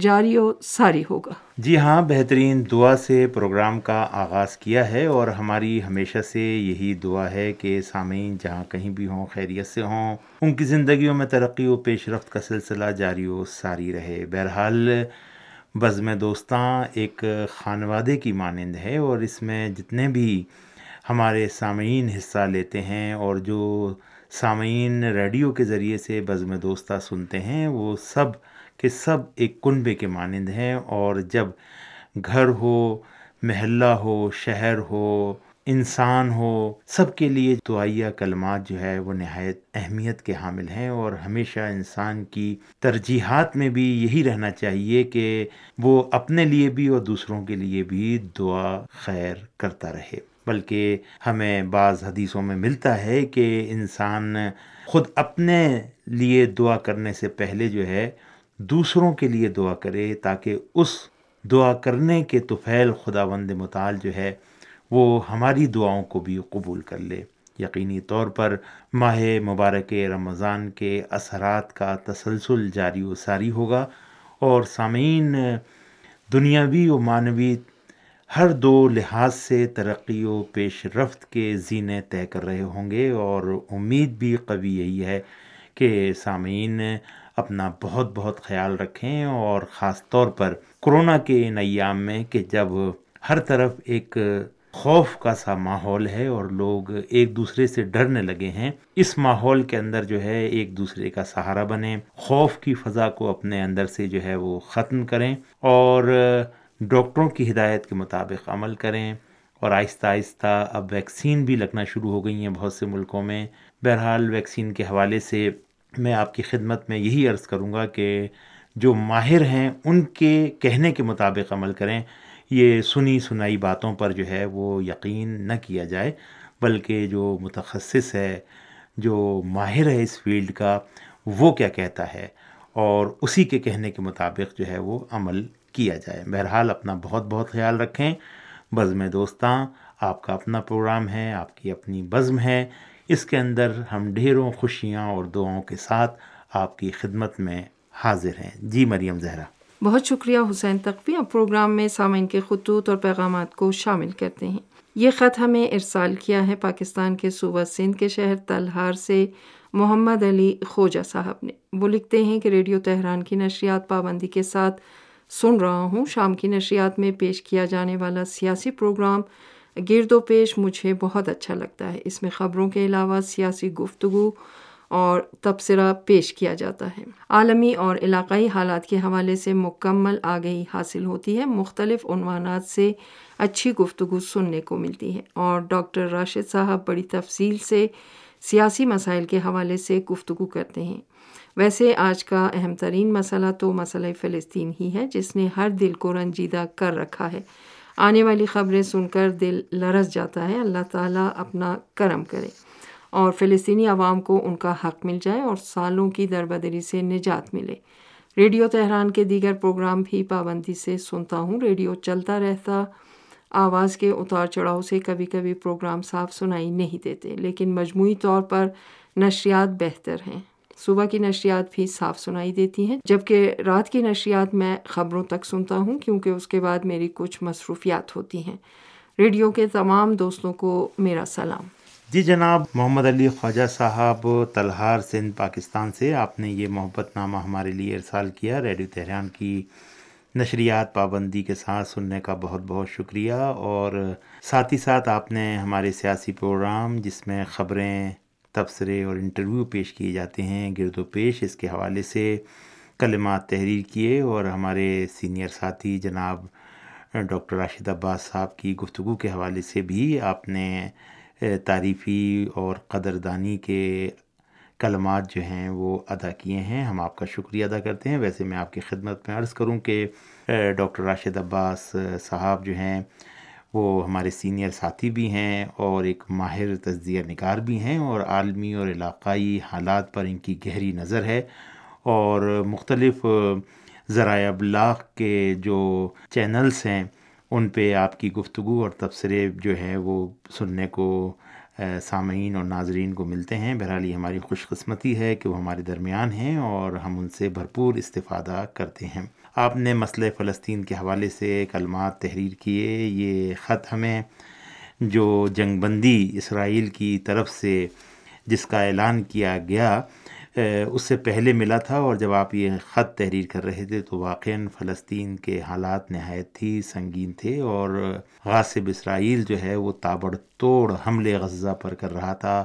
جاری و ساری ہوگا۔ جی ہاں بہترین دعا سے پروگرام کا آغاز کیا ہے اور ہماری ہمیشہ سے یہی دعا ہے کہ سامعین جہاں کہیں بھی ہوں، خیریت سے ہوں۔ ان کی زندگیوں میں ترقی و پیش رفت کا سلسلہ جاری و ساری رہے۔ بہرحال، بزم دوستاں، ایک خانوادے کی مانند ہے اور اس میں جتنے بھی ہمارے سامعین حصہ لیتے ہیں اور جو سامعین ریڈیو کے ذریعے سے بزم دوستہ سنتے ہیں، وہ سب کہ سب ایک کنبے کے مانند ہیں اور جب گھر ہو، محلہ ہو، شہر ہو، انسان ہو، سب کے لیے دعائیہ کلمات جو ہے وہ نہایت اہمیت کے حامل ہیں اور ہمیشہ انسان کی ترجیحات میں بھی یہی رہنا چاہیے کہ وہ اپنے لیے بھی اور دوسروں کے لیے بھی دعا خیر کرتا رہے۔ بلکہ ہمیں بعض حدیثوں میں ملتا ہے کہ انسان خود اپنے لیے دعا کرنے سے پہلے جو ہے دوسروں کے لیے دعا کرے تاکہ اس دعا کرنے کے توفیل خدا بند مطال جو ہے وہ ہماری دعاؤں کو بھی قبول کر لے۔ یقینی طور پر ماہ مبارک رمضان کے اثرات کا تسلسل جاری و ساری ہوگا اور سامعین، دنیاوی و معنوی ہر دو لحاظ سے ترقی و پیش رفت کے زینے طے کر رہے ہوں گے اور امید بھی قوی یہی ہے کہ سامعین اپنا بہت بہت خیال رکھیں اور خاص طور پر کرونا کے ان ایام میں کہ جب ہر طرف ایک خوف کا سا ماحول ہے اور لوگ ایک دوسرے سے ڈرنے لگے ہیں، اس ماحول کے اندر جو ہے ایک دوسرے کا سہارا بنیں، خوف کی فضا کو اپنے اندر سے جو ہے وہ ختم کریں اور ڈاکٹروں کی ہدایت کے مطابق عمل کریں۔ اور آہستہ آہستہ اب ویکسین بھی لگنا شروع ہو گئی ہیں بہت سے ملکوں میں۔ بہرحال ویکسین کے حوالے سے میں آپ کی خدمت میں یہی عرض کروں گا کہ جو ماہر ہیں، ان کے کہنے کے مطابق عمل کریں۔ یہ سنی سنائی باتوں پر جو ہے وہ یقین نہ کیا جائے، بلکہ جو متخصص ہے، جو ماہر ہے اس فیلڈ کا، وہ کیا کہتا ہے؟ اور اسی کے کہنے کے مطابق جو ہے وہ عمل کیا جائے۔ بہرحال اپنا بہت بہت خیال رکھیں۔ بزم دوستاں، آپ کا اپنا پروگرام ہے، آپ کی اپنی بزم ہے۔ اس کے اندر ہم ڈھیروں خوشیاں اور دعاؤں کے ساتھ آپ کی خدمت میں حاضر ہیں۔ جی مریم زہرا۔ بہت شکریہ حسین تقوی۔ اب پروگرام میں سامعین کے خطوط اور پیغامات کو شامل کرتے ہیں۔ یہ خط ہمیں ارسال کیا ہے پاکستان کے صوبہ سندھ کے شہر تلہار سے محمد علی خوجہ صاحب نے۔ وہ لکھتے ہیں کہ ریڈیو تہران کی نشریات پابندی کے ساتھ سن رہا ہوں۔ شام کی نشریات میں پیش کیا جانے والا سیاسی پروگرام گرد و پیش مجھے بہت اچھا لگتا ہے۔ اس میں خبروں کے علاوہ سیاسی گفتگو اور تبصرہ پیش کیا جاتا ہے۔ عالمی اور علاقائی حالات کے حوالے سے مکمل آگہی حاصل ہوتی ہے۔ مختلف عنوانات سے اچھی گفتگو سننے کو ملتی ہے اور ڈاکٹر راشد صاحب بڑی تفصیل سے سیاسی مسائل کے حوالے سے گفتگو کرتے ہیں۔ ویسے آج کا اہم ترین مسئلہ تو مسئلہ فلسطین ہی ہے، جس نے ہر دل کو رنجیدہ کر رکھا ہے۔ آنے والی خبریں سن کر دل لرس جاتا ہے۔ اللہ تعالیٰ اپنا کرم کرے اور فلسطینی عوام کو ان کا حق مل جائے اور سالوں کی دربدری سے نجات ملے۔ ریڈیو تہران کے دیگر پروگرام بھی پابندی سے سنتا ہوں۔ ریڈیو چلتا رہتا، آواز کے اتار چڑھاؤ سے کبھی کبھی پروگرام صاف سنائی نہیں دیتے، لیکن مجموعی طور پر نشریات بہتر ہیں۔ صبح کی نشریات بھی صاف سنائی دیتی ہیں۔ جبکہ رات کی نشریات میں خبروں تک سنتا ہوں کیونکہ اس کے بعد میری کچھ مصروفیات ہوتی ہیں۔ ریڈیو کے تمام دوستوں کو میرا سلام۔ جی جناب، محمد علی خواجہ صاحب تلہار سندھ، پاکستان سے آپ نے یہ محبت نامہ ہمارے لیے ارسال کیا۔ ریڈیو تہران کی نشریات پابندی کے ساتھ سننے کا بہت بہت شکریہ۔ اور ساتھ ہی ساتھ آپ نے ہمارے سیاسی پروگرام جس میں خبریں تبصرے اور انٹرویو پیش کیے جاتے ہیں، گرد و پیش اس کے حوالے سے کلمات تحریر کیے اور ہمارے سینئر ساتھی جناب ڈاکٹر راشد عباس صاحب کی گفتگو کے حوالے سے بھی آپ نے تعریفی اور قدردانی کے کلمات جو ہیں وہ ادا کیے ہیں۔ ہم آپ کا شکریہ ادا کرتے ہیں۔ ویسے میں آپ کی خدمت میں عرض کروں کہ ڈاکٹر راشد عباس صاحب جو ہیں وہ ہمارے سینئر ساتھی بھی ہیں اور ایک ماہر تجزیہ نگار بھی ہیں اور عالمی اور علاقائی حالات پر ان کی گہری نظر ہے اور مختلف ذرائع ابلاغ کے جو چینلز ہیں، ان پہ آپ کی گفتگو اور تبصرے جو ہیں وہ سننے کو سامعین اور ناظرین کو ملتے ہیں۔ بہرحال یہ ہماری خوش قسمتی ہے کہ وہ ہمارے درمیان ہیں اور ہم ان سے بھرپور استفادہ کرتے ہیں۔ آپ نے مسئلہ فلسطین کے حوالے سے کلمات تحریر کیے، یہ خط ہمیں جو جنگ بندی اسرائیل کی طرف سے جس کا اعلان کیا گیا اس سے پہلے ملا تھا اور جب آپ یہ خط تحریر کر رہے تھے تو واقع فلسطین کے حالات نہایت ہی سنگین تھے اور غاصب اسرائیل جو ہے وہ تابڑ توڑ حملے غزہ پر کر رہا تھا،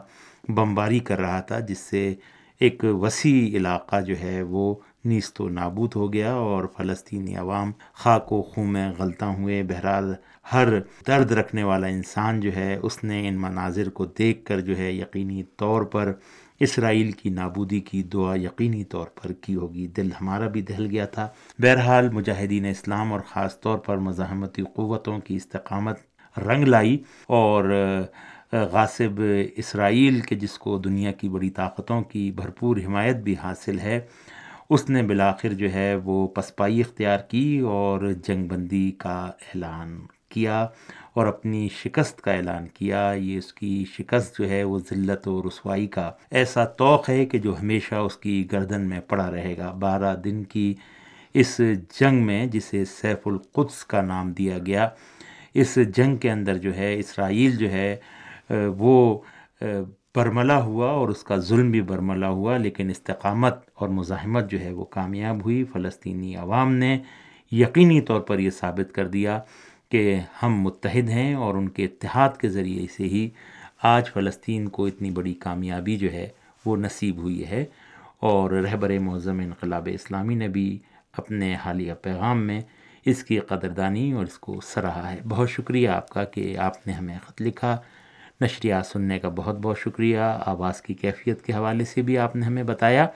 بمباری کر رہا تھا، جس سے ایک وسیع علاقہ جو ہے وہ نیست و نابود ہو گیا اور فلسطینی عوام خاک و خوں میں غلطاں ہوئے۔ بہرحال ہر درد رکھنے والا انسان جو ہے، اس نے ان مناظر کو دیکھ کر جو ہے یقینی طور پر اسرائیل کی نابودی کی دعا یقینی طور پر کی ہوگی۔ دل ہمارا بھی دہل گیا تھا۔ بہرحال مجاہدین اسلام اور خاص طور پر مزاحمتی قوتوں کی استقامت رنگ لائی اور غاصب اسرائیل کے جس کو دنیا کی بڑی طاقتوں کی بھرپور حمایت بھی حاصل ہے اس نے بالآخر جو ہے وہ پسپائی اختیار کی اور جنگ بندی کا اعلان کیا اور اپنی شکست کا اعلان کیا۔ یہ اس کی شکست جو ہے وہ ذلت و رسوائی کا ایسا توق ہے کہ جو ہمیشہ اس کی گردن میں پڑا رہے گا۔ بارہ دن کی اس جنگ میں جسے سیف القدس کا نام دیا گیا، اس جنگ کے اندر جو ہے اسرائیل جو ہے وہ برملا ہوا اور اس کا ظلم بھی برملا ہوا، لیکن استقامت اور مزاحمت جو ہے وہ کامیاب ہوئی۔ فلسطینی عوام نے یقینی طور پر یہ ثابت کر دیا کہ ہم متحد ہیں اور ان کے اتحاد کے ذریعے سے ہی آج فلسطین کو اتنی بڑی کامیابی جو ہے وہ نصیب ہوئی ہے۔ اور رہبر معظم انقلاب اسلامی نے بھی اپنے حالیہ پیغام میں اس کی قدردانی اور اس کو سراہا ہے۔ بہت شکریہ آپ کا کہ آپ نے ہمیں خط لکھا۔ نشریات سننے کا بہت بہت شکریہ۔ آواز کی کیفیت کے حوالے سے بھی آپ نے ہمیں بتایا۔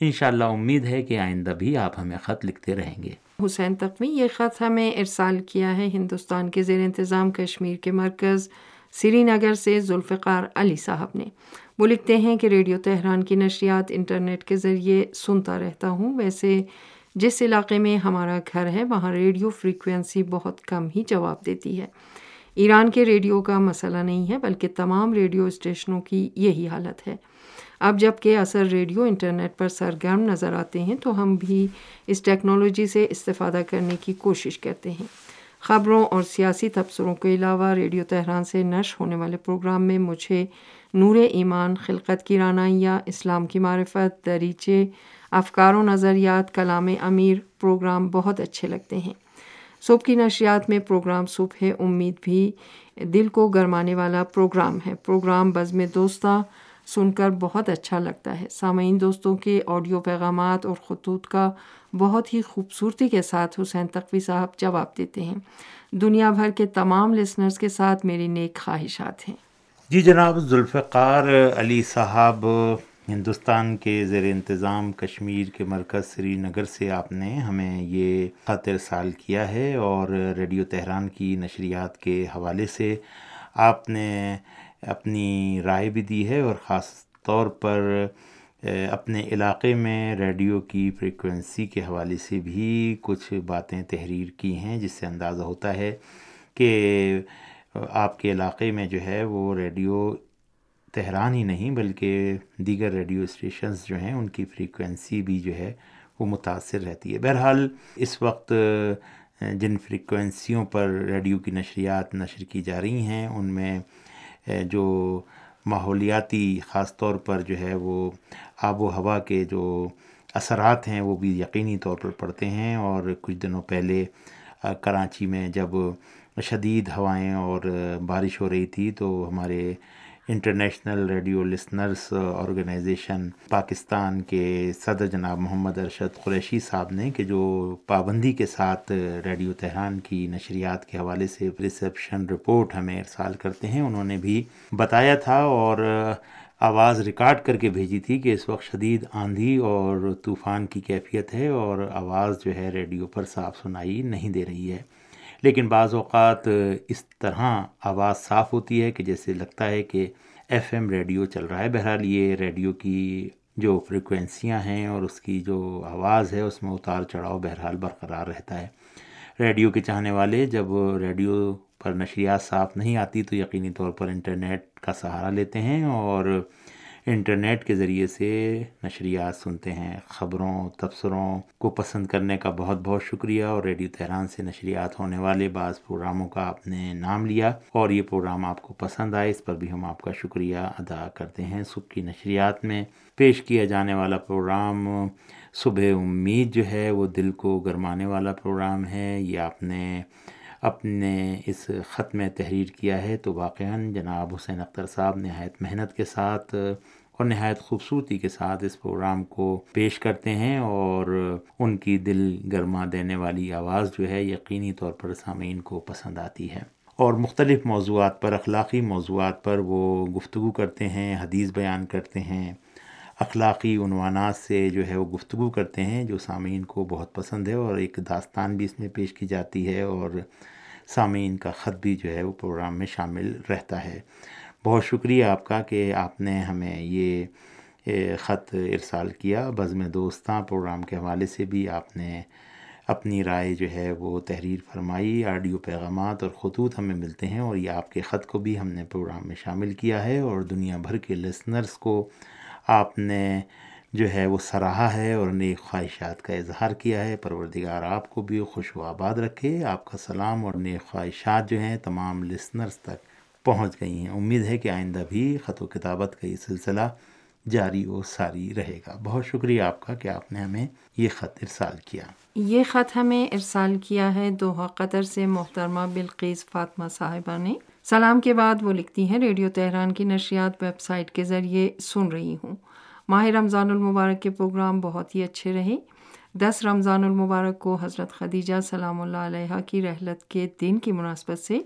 انشاءاللہ امید ہے کہ آئندہ بھی آپ ہمیں خط لکھتے رہیں گے۔ حسین تقوی، یہ خط ہمیں ارسال کیا ہے ہندوستان کے زیر انتظام کشمیر کے مرکز سری نگر سے ذوالفقار علی صاحب نے۔ وہ لکھتے ہیں کہ ریڈیو تہران کی نشریات انٹرنیٹ کے ذریعے سنتا رہتا ہوں۔ ویسے جس علاقے میں ہمارا گھر ہے، وہاں ریڈیو فریکوینسی بہت کم ہی جواب دیتی ہے۔ ایران کے ریڈیو کا مسئلہ نہیں ہے، بلکہ تمام ریڈیو اسٹیشنوں کی یہی حالت ہے۔ اب جبکہ اثر ریڈیو انٹرنیٹ پر سرگرم نظر آتے ہیں، تو ہم بھی اس ٹیکنالوجی سے استفادہ کرنے کی کوشش کرتے ہیں۔ خبروں اور سیاسی تبصروں کے علاوہ ریڈیو تہران سے نشر ہونے والے پروگرام میں مجھے نور ایمان، خلقت کی رانائیاں، اسلام کی معرفت، دریچے، افکار و نظریات، کلام امیر پروگرام بہت اچھے لگتے ہیں۔ صبح کی نشریات میں پروگرام صبح امید بھی دل کو گرمانے والا پروگرام ہے۔ پروگرام بزم دوستہ سن کر بہت اچھا لگتا ہے۔ سامعین دوستوں کے آڈیو پیغامات اور خطوط کا بہت ہی خوبصورتی کے ساتھ حسین تقوی صاحب جواب دیتے ہیں۔ دنیا بھر کے تمام لسنرز کے ساتھ میری نیک خواہشات ہیں۔ جی جناب، ذوالفقار علی صاحب ہندوستان کے زیر انتظام کشمیر کے مرکز سری نگر سے آپ نے ہمیں یہ خط ارسال کیا ہے اور ریڈیو تہران کی نشریات کے حوالے سے آپ نے اپنی رائے بھی دی ہے اور خاص طور پر اپنے علاقے میں ریڈیو کی فریکوینسی کے حوالے سے بھی کچھ باتیں تحریر کی ہیں، جس سے اندازہ ہوتا ہے کہ آپ کے علاقے میں جو ہے وہ ریڈیو تہران ہی نہیں، بلکہ دیگر ریڈیو اسٹیشنز جو ہیں، ان کی فریکوینسی بھی جو ہے، وہ متاثر رہتی ہے۔ بہرحال، اس وقت جن فریکوینسیوں پر ریڈیو کی نشریات نشر کی جا رہی ہیں، ان میں جو ماحولیاتی، خاص طور پر جو ہے، وہ آب و ہوا کے جو اثرات ہیں، وہ بھی یقینی طور پر پڑتے ہیں۔ اور کچھ دنوں پہلے کراچی میں جب شدید ہوائیں اور بارش ہو رہی تھی، تو ہمارے international radio listeners organization Pakistan کے صدر جناب محمد ارشد قریشی صاحب نے کہ جو پابندی کے ساتھ ریڈیو تہران کی نشریات کے حوالے سے ریسیپشن رپورٹ ہمیں ارسال کرتے ہیں، انہوں نے بھی بتایا تھا اور آواز ریکارڈ کر کے بھیجی تھی کہ اس وقت شدید آندھی اور طوفان کی کیفیت ہے اور آواز جو ہے ریڈیو پر صاف سنائی نہیں دے رہی ہے۔ لیکن بعض اوقات اس طرح آواز صاف ہوتی ہے کہ جیسے لگتا ہے کہ ایف ایم ریڈیو چل رہا ہے۔ بہرحال یہ ریڈیو کی جو فریکوینسیاں ہیں اور اس کی جو آواز ہے، اس میں اتار چڑھاؤ بہرحال برقرار رہتا ہے۔ ریڈیو کے چاہنے والے جب ریڈیو پر نشریات صاف نہیں آتی تو یقینی طور پر انٹرنیٹ کا سہارا لیتے ہیں اور انٹرنیٹ کے ذریعے سے نشریات سنتے ہیں، خبروں، تبصروں کو پسند کرنے کا بہت بہت شکریہ اور ریڈیو تہران سے نشریات ہونے والے بعض پروگراموں کا آپ نے نام لیا اور یہ پروگرام آپ کو پسند آئے، اس پر بھی ہم آپ کا شکریہ ادا کرتے ہیں۔ صبح کی نشریات میں پیش کیا جانے والا پروگرام صبح امید جو ہے وہ دل کو گرمانے والا پروگرام ہے۔ یہ آپ نے اپنے اس خط میں تحریر کیا ہے تو واقعاً جناب حسین اختر صاحب نہایت محنت کے ساتھ اور نہایت خوبصورتی کے ساتھ اس پروگرام کو پیش کرتے ہیں اور ان کی دل گرما دینے والی آواز جو ہے یقینی طور پر سامعین کو پسند آتی ہے۔ اور مختلف موضوعات پر، اخلاقی موضوعات پر وہ گفتگو کرتے ہیں، حدیث بیان کرتے ہیں۔ اخلاقی عنوانات سے جو ہے وہ گفتگو کرتے ہیں، جو سامعین کو بہت پسند ہے اور ایک داستان بھی اس میں پیش کی جاتی ہے اور سامعین کا خط بھی جو ہے وہ پروگرام میں شامل رہتا ہے۔ بہت شکریہ آپ کا کہ آپ نے ہمیں یہ خط ارسال کیا۔ بزم دوستاں، پروگرام کے حوالے سے بھی آپ نے اپنی رائے جو ہے وہ تحریر فرمائی، آڈیو پیغامات اور خطوط ہمیں ملتے ہیں اور یہ آپ کے خط کو بھی ہم نے پروگرام میں شامل کیا ہے اور دنیا بھر کے لسنرز کو آپ نے جو ہے وہ سراہا ہے اور نیک خواہشات کا اظہار کیا ہے، پروردگار آپ کو بھی خوش و آباد رکھے۔ آپ کا سلام اور نیک خواہشات جو ہیں تمام لسنرز تک پہنچ گئی ہیں۔ امید ہے کہ آئندہ بھی خط و کتابت کا یہ سلسلہ جاری و ساری رہے گا۔ بہت شکریہ آپ کا کہ آپ نے ہمیں یہ خط ارسال کیا۔ یہ خط ہمیں ارسال کیا ہے دوحہ قطر سے محترمہ بلقیس فاطمہ صاحبہ نے۔ سلام کے بعد وہ لکھتی ہیں، ریڈیو تہران کی نشریات ویب سائٹ کے ذریعے سن رہی ہوں۔ ماہ رمضان المبارک کے پروگرام بہت ہی اچھے رہے۔ دس رمضان المبارک کو حضرت خدیجہ سلام اللہ علیہ کی رحلت کے دن کی مناسبت سے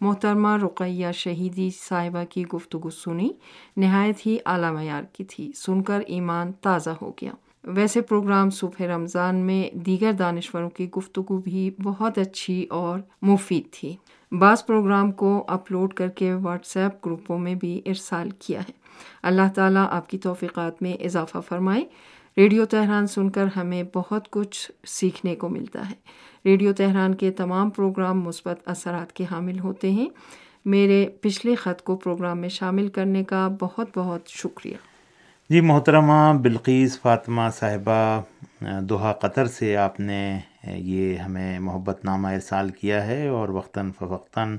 محترمہ رقیہ شہیدی صاحبہ کی گفتگو سنی، نہایت ہی اعلیٰ معیار کی تھی۔ سن کر ایمان تازہ ہو گیا۔ ویسے پروگرام صبح رمضان میں دیگر دانشوروں کی گفتگو بھی بہت اچھی اور مفید تھی۔ بعض پروگرام کو اپلوڈ کر کے واٹس ایپ گروپوں میں بھی ارسال کیا ہے۔ اللہ تعالیٰ آپ کی توفیقات میں اضافہ فرمائے۔ ریڈیو تہران سن کر ہمیں بہت کچھ سیکھنے کو ملتا ہے۔ ریڈیو تہران کے تمام پروگرام مثبت اثرات کے حامل ہوتے ہیں۔ میرے پچھلے خط کو پروگرام میں شامل کرنے کا بہت بہت شکریہ۔ جی محترمہ بلقیس فاطمہ صاحبہ دوحہ قطر سے آپ نے یہ ہمیں محبت نامہ ارسال کیا ہے اور وقتاً فوقتاً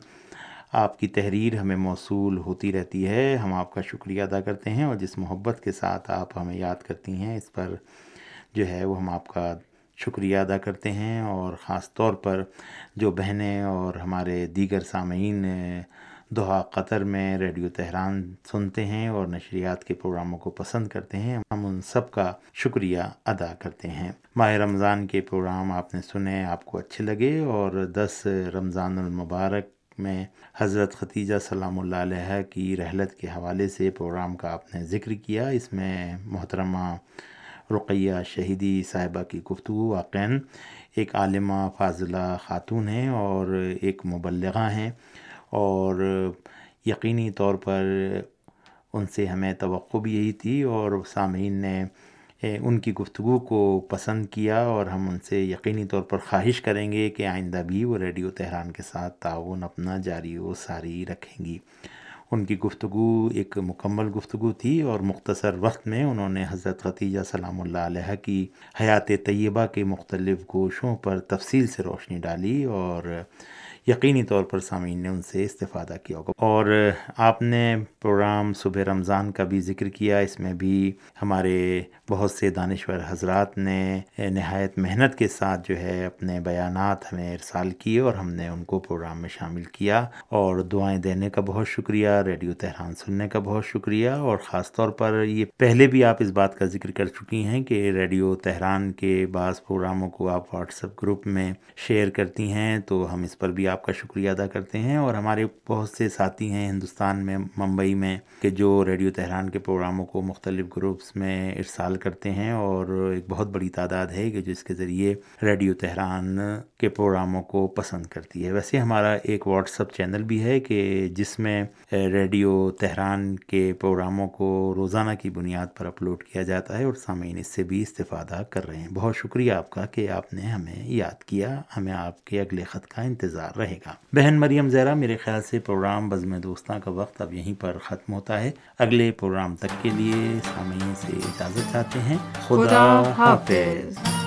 آپ کی تحریر ہمیں موصول ہوتی رہتی ہے۔ ہم آپ کا شکریہ ادا کرتے ہیں اور جس محبت کے ساتھ آپ ہمیں یاد کرتی ہیں، اس پر جو ہے وہ ہم آپ کا شکریہ ادا کرتے ہیں۔ اور خاص طور پر جو بہنیں اور ہمارے دیگر سامعین دعا قطر میں ریڈیو تہران سنتے ہیں اور نشریات کے پروگراموں کو پسند کرتے ہیں، ہم ان سب کا شکریہ ادا کرتے ہیں۔ ماہ رمضان کے پروگرام آپ نے سنے، آپ کو اچھے لگے اور دس رمضان المبارک میں حضرت ختیجہ سلام اللہ علیہ کی رحلت کے حوالے سے پروگرام کا آپ نے ذکر کیا۔ اس میں محترمہ رقیہ شہیدی صاحبہ کی گفتگو واقع ایک عالمہ فاضلہ خاتون ہیں اور ایک مبلغہ ہیں۔ اور یقینی طور پر ان سے ہمیں توقع بھی یہی تھی اور سامعین نے ان کی گفتگو کو پسند کیا اور ہم ان سے یقینی طور پر خواہش کریں گے کہ آئندہ بھی وہ ریڈیو تہران کے ساتھ تعاون اپنا جاری و ساری رکھیں گی۔ ان کی گفتگو ایک مکمل گفتگو تھی اور مختصر وقت میں انہوں نے حضرت ختیجہ سلام اللہ علیہ کی حیات طیبہ کے مختلف گوشوں پر تفصیل سے روشنی ڈالی اور یقینی طور پر سامعین نے ان سے استفادہ کیا ہوگا۔ اور آپ نے پروگرام صبح رمضان کا بھی ذکر کیا، اس میں بھی ہمارے بہت سے دانشور حضرات نے نہایت محنت کے ساتھ جو ہے اپنے بیانات ہمیں ارسال کیے اور ہم نے ان کو پروگرام میں شامل کیا۔ اور دعائیں دینے کا بہت شکریہ، ریڈیو تہران سننے کا بہت شکریہ۔ اور خاص طور پر یہ پہلے بھی آپ اس بات کا ذکر کر چکی ہیں کہ ریڈیو تہران کے بعض پروگراموں کو آپ واٹس ایپ گروپ میں شیئر کرتی ہیں، تو ہم اس پر بھی آپ کا شکریہ ادا کرتے ہیں اور ہمارے بہت سے ساتھی ہیں ہندوستان میں، ممبئی میں، کہ جو ریڈیو تہران کے پروگراموں کو مختلف گروپس میں ارسال کرتے ہیں اور ایک بہت بڑی تعداد ہے کہ جس کے ذریعے ریڈیو تہران کے پروگراموں کو پسند کرتی ہے۔ ویسے ہمارا ایک واٹس ایپ چینل بھی ہے کہ جس میں ریڈیو تہران کے پروگراموں کو روزانہ کی بنیاد پر اپلوڈ کیا جاتا ہے اور سامعین اس سے بھی استفادہ کر رہے ہیں۔ بہت شکریہ آپ کا کہ آپ نے ہمیں یاد کیا۔ ہمیں آپ کے اگلے خط کا انتظار رہے گا۔ بہن مریم زہرا میرے خیال سے پروگرام بزم دوستاں کا وقت اب یہیں پر ختم ہوتا ہے۔ اگلے پروگرام تک کے لیے سامعین سے اجازت چاہتے ہیں۔ خدا حافظ۔